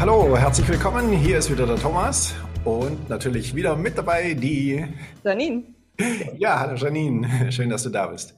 Ja, hallo, herzlich willkommen. Hier ist wieder der Thomas und natürlich wieder mit dabei die Janine. Ja, hallo Janine, schön, dass du da bist.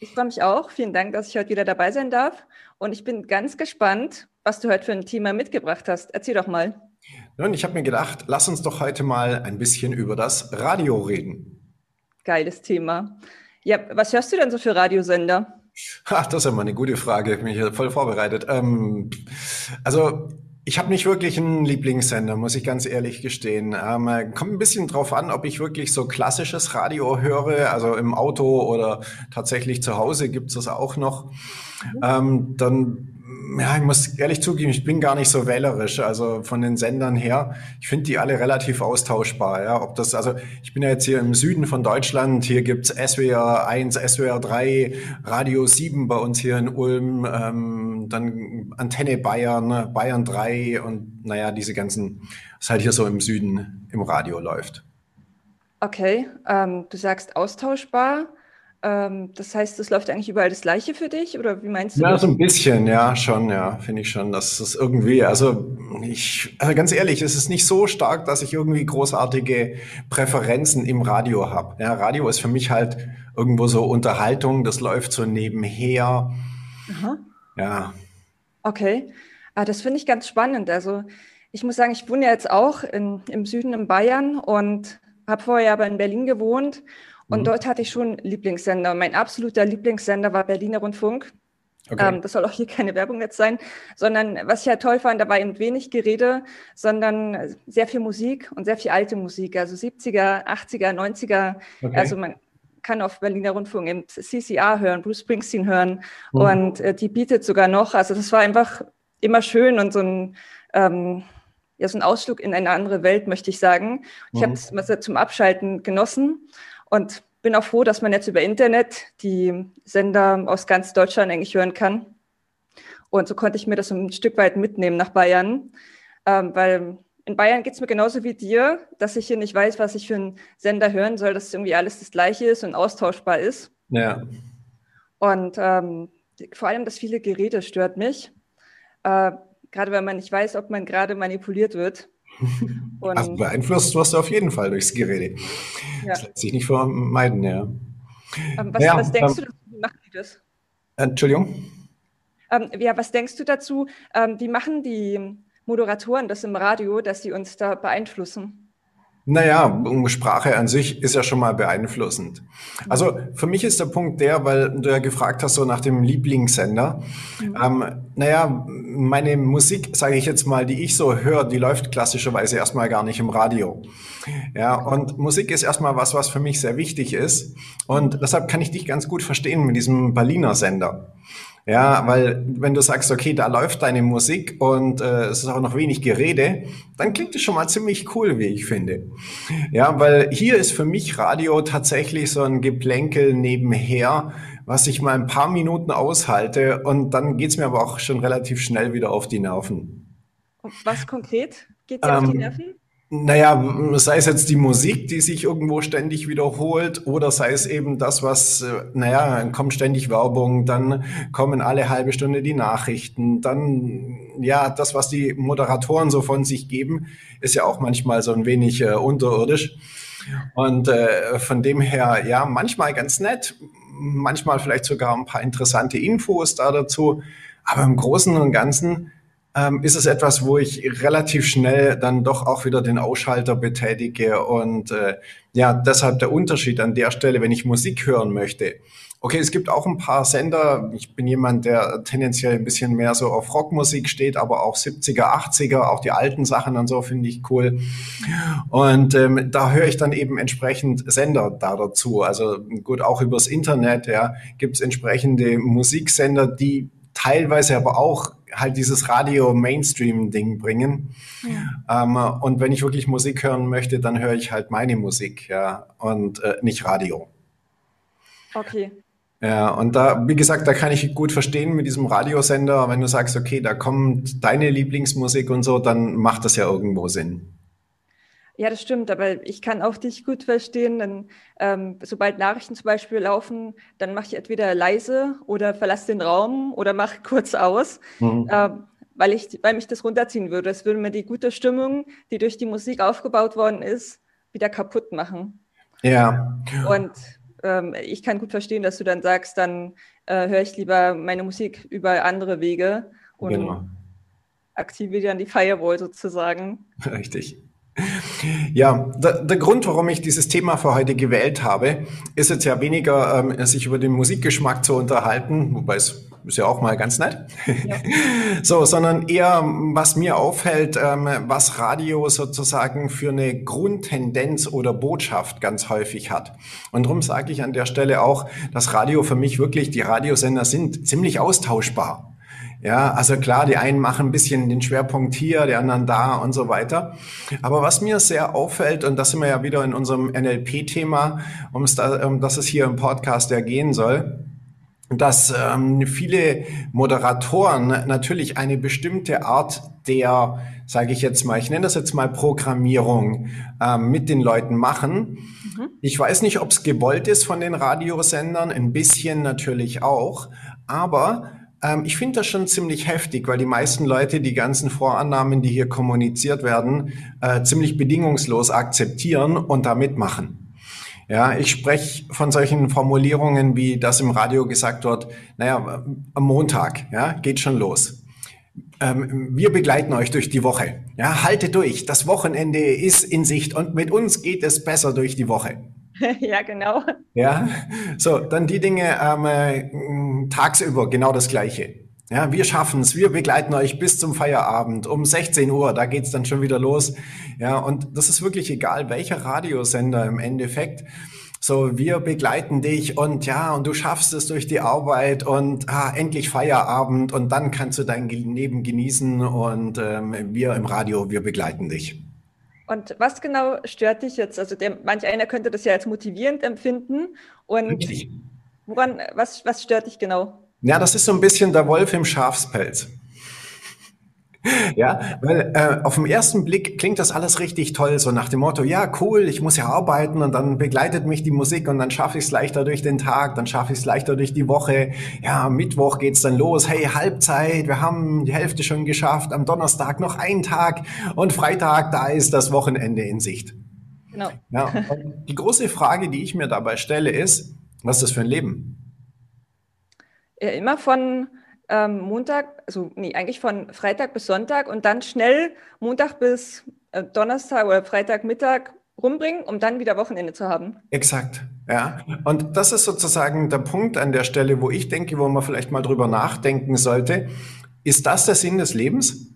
Ich freue mich auch. Vielen Dank, dass ich heute wieder dabei sein darf. Und ich bin ganz gespannt, was du heute für ein Thema mitgebracht hast. Erzähl doch mal. Nun, ich habe mir gedacht, lass uns doch heute mal ein bisschen über das Radio reden. Geiles Thema. Ja, was hörst du denn so für Radiosender? Ach, das ist ja mal eine gute Frage. Ich bin hier voll vorbereitet. Ähm, also ich habe nicht wirklich einen Lieblingssender, muss ich ganz ehrlich gestehen. Ähm, kommt ein bisschen drauf an, ob ich wirklich so klassisches Radio höre, also im Auto oder tatsächlich zu Hause gibt's das auch noch. Mhm. Ähm, dann ja, ich muss ehrlich zugeben, ich bin gar nicht so wählerisch. Also von den Sendern her, ich finde die alle relativ austauschbar. Ja, ob das, also ich bin ja jetzt hier im Süden von Deutschland. Hier gibt's SWR 1, SWR 3, Radio 7 bei uns hier in Ulm, ähm, dann Antenne Bayern, Bayern 3 und naja, diese ganzen, was halt hier so im Süden im Radio läuft. Okay, ähm, du sagst austauschbar. Ähm, das heißt, es läuft eigentlich überall das Gleiche für dich oder wie meinst du? Ja, das? so ein bisschen, ja, schon, ja, finde ich schon, dass es irgendwie, also ich, also ganz ehrlich, es ist nicht so stark, dass ich irgendwie großartige Präferenzen im Radio habe. Ja, Radio ist für mich halt irgendwo so Unterhaltung, das läuft so nebenher. Aha. Ja. Okay, ah, das finde ich ganz spannend. Also ich muss sagen, ich wohne ja jetzt auch in, im Süden in Bayern und habe vorher aber in Berlin gewohnt und mhm. dort hatte ich schon Lieblingssender. Mein absoluter Lieblingssender war Berliner Rundfunk. Okay. Ähm, das soll auch hier keine Werbung jetzt sein, sondern was ich ja toll fand, da war eben wenig Gerede, sondern sehr viel Musik und sehr viel alte Musik, also 70er, 80er, 90er. Okay. Also man kann auf Berliner Rundfunk eben CCR hören, Bruce Springsteen hören mhm. und äh, die bietet sogar noch. Also das war einfach immer schön und so ein ähm, ja, so ein Ausflug in eine andere Welt, möchte ich sagen. Ich mhm. habe es zum Abschalten genossen. Und bin auch froh, dass man jetzt über Internet die Sender aus ganz Deutschland eigentlich hören kann. Und so konnte ich mir das ein Stück weit mitnehmen nach Bayern, ähm, weil in Bayern geht es mir genauso wie dir, dass ich hier nicht weiß, was ich für einen Sender hören soll, dass irgendwie alles das Gleiche ist und austauschbar ist. Ja. Und ähm, vor allem das viele Gerede stört mich. Äh, gerade wenn man nicht weiß, ob man gerade manipuliert wird. Und also beeinflusst wirst du auf jeden Fall durchs Gerede. Ja. Das lässt sich nicht vermeiden, ja. Ähm, was, ja, was, denkst ähm, du, wie machen die das? Entschuldigung? Ähm, ja, was denkst du dazu, ähm, wie machen die Moderatoren das im Radio, dass sie uns da beeinflussen? Naja, Sprache an sich ist ja schon mal beeinflussend. Also für mich ist der Punkt der, weil du ja gefragt hast, so nach dem Lieblingssender. Mhm. Ähm, naja, meine Musik, sage ich jetzt mal, die ich so höre, die läuft klassischerweise erstmal gar nicht im Radio. Ja, und Musik ist erstmal was, was für mich sehr wichtig ist. Und deshalb kann ich dich ganz gut verstehen mit diesem Berliner Sender. Ja, weil wenn du sagst, okay, da läuft deine Musik und äh, es ist auch noch wenig Gerede, dann klingt es schon mal ziemlich cool, wie ich finde. Ja, weil hier ist für mich Radio tatsächlich so ein Geplänkel nebenher, was ich mal ein paar Minuten aushalte und dann geht's mir aber auch schon relativ schnell wieder auf die Nerven. Was konkret geht dir ähm, auf die ähm, Nerven? Naja, sei es jetzt die Musik, die sich irgendwo ständig wiederholt, oder sei es eben das, was, äh, naja, kommt ständig Werbung, dann kommen alle halbe Stunde die Nachrichten, dann, ja, das, was die Moderatoren so von sich geben, ist ja auch manchmal so ein wenig äh, unterirdisch. Und äh, von dem her, ja, manchmal ganz nett, manchmal vielleicht sogar ein paar interessante Infos da dazu, aber im Großen und Ganzen, ähm, ist es etwas, wo ich relativ schnell dann doch auch wieder den Ausschalter betätige. Und äh, ja, deshalb der Unterschied an der Stelle, wenn ich Musik hören möchte. Okay, es gibt auch ein paar Sender. Ich bin jemand, der tendenziell ein bisschen mehr so auf Rockmusik steht, aber auch 70er, 80er, auch die alten Sachen und so finde ich cool. Und ähm, da höre ich dann eben entsprechend Sender da dazu. Also gut, auch übers Internet ja, gibt es entsprechende Musiksender, die teilweise aber auch halt dieses Radio-Mainstream-Ding bringen. Ja. Ähm, und wenn ich wirklich Musik hören möchte, dann höre ich halt meine Musik, ja, und äh, nicht Radio. Okay. Ja, und da, wie gesagt, da kann ich gut verstehen mit diesem Radiosender, wenn du sagst, okay, da kommt deine Lieblingsmusik und so, dann macht das ja irgendwo Sinn. Ja, das stimmt, aber ich kann auch dich gut verstehen. Denn, ähm, sobald Nachrichten zum Beispiel laufen, dann mache ich entweder leise oder verlasse den Raum oder mache kurz aus. Mhm. Ähm, weil, ich, weil mich das runterziehen würde. Es würde mir die gute Stimmung, die durch die Musik aufgebaut worden ist, wieder kaputt machen. Ja. Und ähm, ich kann gut verstehen, dass du dann sagst, dann äh, höre ich lieber meine Musik über andere Wege und genau. aktiviere dann die Firewall sozusagen. Richtig. Ja, der, der, Grund, warum ich dieses Thema für heute gewählt habe, ist jetzt ja weniger, ähm, sich über den Musikgeschmack zu unterhalten, wobei es ist ja auch mal ganz nett. Ja. so, sondern eher, was mir auffällt, ähm, was Radio sozusagen für eine Grundtendenz oder Botschaft ganz häufig hat. Und darum sage ich an der Stelle auch, dass Radio für mich wirklich, die Radiosender sind ziemlich austauschbar. Ja, also klar, die einen machen ein bisschen den Schwerpunkt hier, die anderen da und so weiter. Aber was mir sehr auffällt, und das sind wir ja wieder in unserem NLP-Thema, um um das es hier im Podcast ja gehen soll, dass ähm, viele Moderatoren natürlich eine bestimmte Art der, sage ich jetzt mal, ich nenne das jetzt mal Programmierung ähm, mit den Leuten machen. Mhm. Ich weiß nicht, ob es gewollt ist von den Radiosendern, ein bisschen natürlich auch, aber ähm, ich finde das schon ziemlich heftig, weil die meisten Leute die ganzen Vorannahmen, die hier kommuniziert werden, äh, ziemlich bedingungslos akzeptieren und da mitmachen. Ja, ich spreche von solchen Formulierungen, wie das im Radio gesagt wird, naja, am Montag, ja, geht schon los. Ähm, wir begleiten euch durch die Woche. Ja, haltet durch. Das Wochenende ist in Sicht und mit uns geht es besser durch die Woche. ja, genau. Ja, so, dann die Dinge ähm, äh, tagsüber genau das Gleiche. Ja, wir schaffen es. Wir begleiten euch bis zum Feierabend um 16 Uhr. Da geht's dann schon wieder los. Ja, und das ist wirklich egal, welcher Radiosender im Endeffekt. So, wir begleiten dich und ja, und du schaffst es durch die Arbeit und ah, endlich Feierabend und dann kannst du dein Leben genießen und ähm, wir im Radio, wir begleiten dich. Und was genau stört dich jetzt? Also der, manch einer könnte das ja als motivierend empfinden. Und Richtig. woran, was, was stört dich genau? Ja, das ist so ein bisschen der Wolf im Schafspelz. Ja, weil äh, auf den ersten Blick klingt das alles richtig toll, so nach dem Motto, ja, cool, ich muss ja arbeiten und dann begleitet mich die Musik und dann schaffe ich es leichter durch den Tag, dann schaffe ich es leichter durch die Woche. Ja, am Mittwoch geht's dann los, hey, Halbzeit, wir haben die Hälfte schon geschafft, am Donnerstag noch ein Tag und Freitag, da ist das Wochenende in Sicht. Genau. Ja, die große Frage, die ich mir dabei stelle, ist, was ist das für ein Leben? Ja, immer von ähm, Montag, also nee, eigentlich von Freitag bis Sonntag und dann schnell Montag bis äh, Donnerstag oder Freitagmittag rumbringen, um dann wieder Wochenende zu haben. Exakt, ja. Und das ist sozusagen der Punkt an der Stelle, wo ich denke, wo man vielleicht mal drüber nachdenken sollte. Ist das der Sinn des Lebens?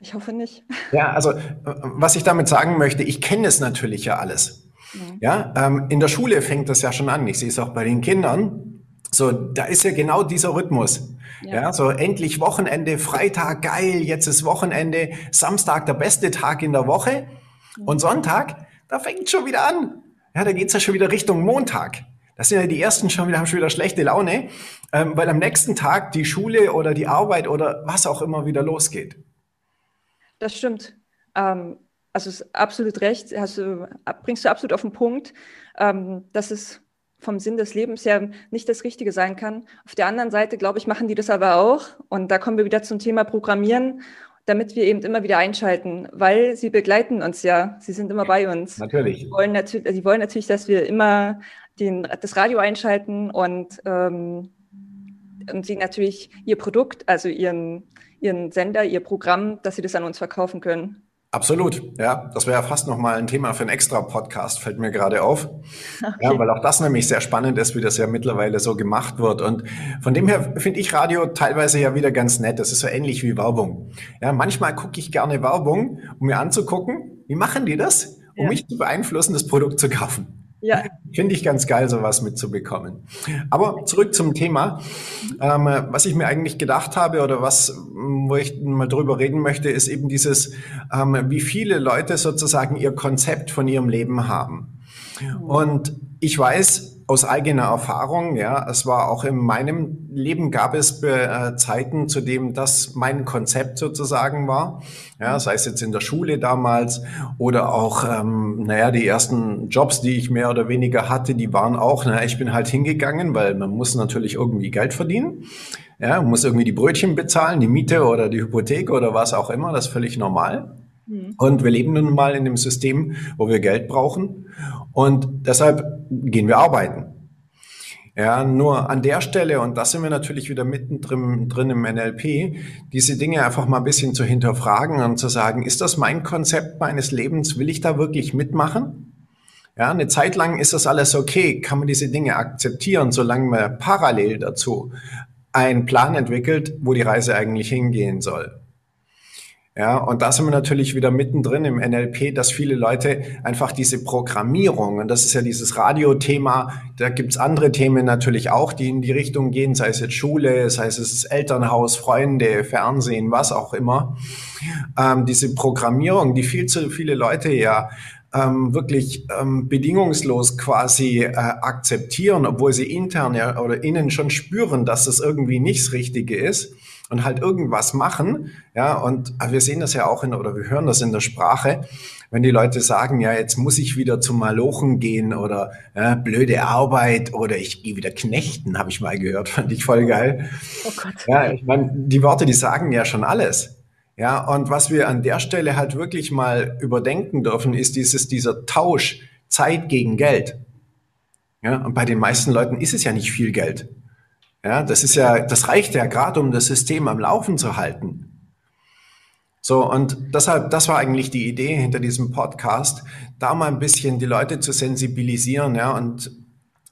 Ich hoffe nicht. Ja, also was ich damit sagen möchte, ich kenne es natürlich ja alles. Mhm. Ja, ähm, in der Schule fängt das ja schon an. Ich sehe es auch bei den Kindern. So, da ist ja genau dieser Rhythmus. Ja. ja. so endlich Wochenende, Freitag geil, jetzt ist Wochenende, Samstag der beste Tag in der Woche und Sonntag, da fängt schon wieder an. Ja, da geht's ja schon wieder Richtung Montag. Das sind ja die ersten schon wieder, haben schon wieder schlechte Laune, ähm, weil am nächsten Tag die Schule oder die Arbeit oder was auch immer wieder losgeht. Das stimmt. Ähm, also ist absolut recht, hast du, bringst du absolut auf den Punkt, ähm, dass es vom Sinn des Lebens ja nicht das Richtige sein kann. Auf der anderen Seite, glaube ich, machen die das aber auch. Und da kommen wir wieder zum Thema Programmieren, damit wir eben immer wieder einschalten, weil sie begleiten uns ja. Sie sind immer bei uns. Natürlich. Sie wollen, natür sie wollen natürlich, dass wir immer den, das Radio einschalten und, ähm, und sie natürlich ihr Produkt, also ihren, ihren Sender, ihr Programm, dass sie das an uns verkaufen können. Absolut, ja. Das wäre ja fast nochmal ein Thema für einen extra Podcast, fällt mir gerade auf. Okay. Ja, weil auch das nämlich sehr spannend ist, wie das ja mittlerweile so gemacht wird. Und von dem her finde ich Radio teilweise ja wieder ganz nett. Das ist so ähnlich wie Werbung. Ja, manchmal gucke ich gerne Werbung, um mir anzugucken, wie machen die das, um ja. mich zu beeinflussen, das Produkt zu kaufen. Ja. Finde ich ganz geil, sowas mitzubekommen. Aber zurück zum Thema. Ähm, was ich mir eigentlich gedacht habe oder was, wo ich mal drüber reden möchte, ist eben dieses, ähm, wie viele Leute sozusagen ihr Konzept von ihrem Leben haben. Und ich weiß, aus eigener Erfahrung, ja, es war auch in meinem Leben gab es äh, Zeiten, zu dem das mein Konzept sozusagen war, ja, sei es jetzt in der Schule damals oder auch, ähm, naja, die ersten Jobs, die ich mehr oder weniger hatte, die waren auch, naja, ich bin halt hingegangen, weil man muss natürlich irgendwie Geld verdienen. Ja, muss irgendwie die Brötchen bezahlen, die Miete oder die Hypothek oder was auch immer, das ist völlig normal. Mhm. Und wir leben nun mal in einem System, wo wir Geld brauchen und deshalb gehen wir arbeiten. Ja, nur an der Stelle, und da sind wir natürlich wieder mittendrin drin im NLP, diese Dinge einfach mal ein bisschen zu hinterfragen und zu sagen, ist das mein Konzept meines Lebens? Will ich da wirklich mitmachen? Ja, eine Zeit lang ist das alles okay, kann man diese Dinge akzeptieren, solange man parallel dazu einen Plan entwickelt, wo die Reise eigentlich hingehen soll. Ja, und da sind wir natürlich wieder mittendrin im NLP, dass viele Leute einfach diese Programmierung, und das ist ja dieses Radiothema, da gibt's andere Themen natürlich auch, die in die Richtung gehen, sei es jetzt Schule, sei es das Elternhaus, Freunde, Fernsehen, was auch immer. Ähm, diese Programmierung, die viel zu viele Leute ja ähm, wirklich ähm, bedingungslos quasi äh, akzeptieren, obwohl sie intern ja, oder innen schon spüren, dass das irgendwie nicht das Richtige ist und halt irgendwas machen. Ja, und wir sehen das ja auch in, oder wir hören das in der Sprache, wenn die Leute sagen, ja, jetzt muss ich wieder zum Malochen gehen oder ja, blöde Arbeit oder ich gehe wieder knechten, habe ich mal gehört, fand ich voll geil. Oh Gott. Ja, ich meine, die Worte, die sagen ja schon alles. Ja, und was wir an der Stelle halt wirklich mal überdenken dürfen, ist dieses, dieser Tausch Zeit gegen Geld. Ja, und bei den meisten Leuten ist es ja nicht viel Geld. Ja, das ist ja, das reicht ja gerade, um das System am Laufen zu halten. So, und deshalb, das war eigentlich die Idee hinter diesem Podcast, da mal ein bisschen die Leute zu sensibilisieren, ja, und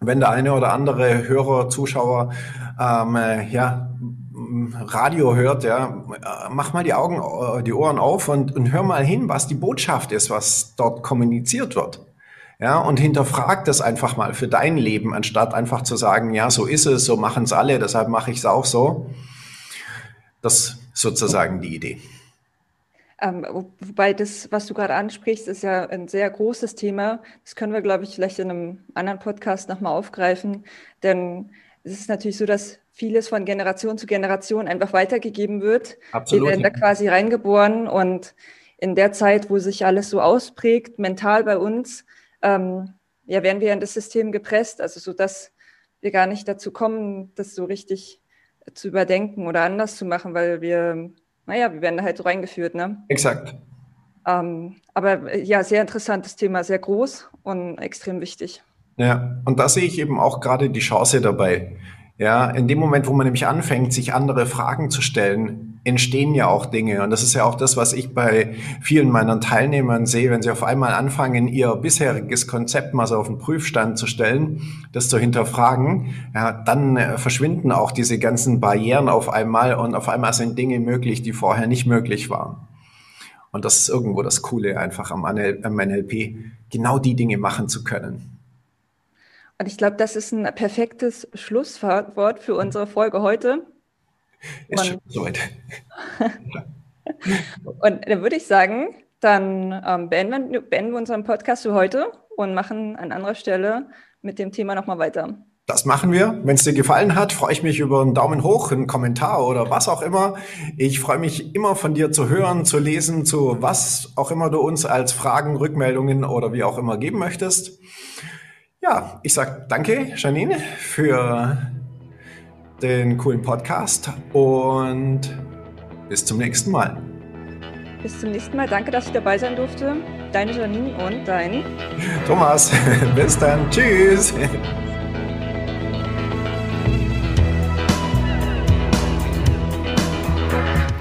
wenn der eine oder andere Hörer, Zuschauer, ähm, äh, ja, Radio hört, ja, mach mal die Augen, äh, die Ohren auf und, und hör mal hin, was die Botschaft ist, was dort kommuniziert wird. Ja, und hinterfrag das einfach mal für dein Leben, anstatt einfach zu sagen, ja, so ist es, so machen es alle, deshalb mache ich es auch so. Das ist sozusagen die Idee. Ähm, wobei das, was du gerade ansprichst, ist ja ein sehr großes Thema. Das können wir, glaube ich, vielleicht in einem anderen Podcast nochmal aufgreifen. Denn es ist natürlich so, dass vieles von Generation zu Generation einfach weitergegeben wird. Absolut. Wir werden da quasi reingeboren und in der Zeit, wo sich alles so ausprägt, mental bei uns, ähm, ja, werden wir in das System gepresst, also so dass wir gar nicht dazu kommen, das so richtig zu überdenken oder anders zu machen, weil wir, naja, wir werden da halt so reingeführt, ne? Exakt. Ähm, aber ja, sehr interessantes Thema, sehr groß und extrem wichtig. Ja, und da sehe ich eben auch gerade die Chance dabei. Ja, in dem Moment, wo man nämlich anfängt, sich andere Fragen zu stellen, entstehen ja auch Dinge. Und das ist ja auch das, was ich bei vielen meiner Teilnehmern sehe, wenn sie auf einmal anfangen, ihr bisheriges Konzept mal so auf den Prüfstand zu stellen, das zu hinterfragen, ja, dann äh, verschwinden auch diese ganzen Barrieren auf einmal und auf einmal sind Dinge möglich, die vorher nicht möglich waren. Und das ist irgendwo das Coole einfach am NLP, genau die Dinge machen zu können. Und ich glaube, das ist ein perfektes Schlusswort für unsere Folge heute. Ist schon soweit. und dann würde ich sagen, dann ähm, beenden, wir, beenden wir unseren Podcast für heute und machen an anderer Stelle mit dem Thema nochmal weiter. Das machen wir. Wenn es dir gefallen hat, freue ich mich über einen Daumen hoch, einen Kommentar oder was auch immer. Ich freue mich immer von dir zu hören, zu lesen, zu was auch immer du uns als Fragen, Rückmeldungen oder wie auch immer geben möchtest. Ja, ich sage danke, Janine, für den coolen Podcast und bis zum nächsten Mal. Bis zum nächsten Mal. Danke, dass ich dabei sein durfte. Deine Janine und dein Thomas. bis dann. Tschüss.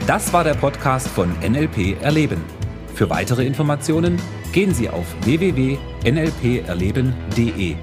Das war der Podcast von NLP Erleben. Für weitere Informationen gehen Sie auf www.nlperleben.de.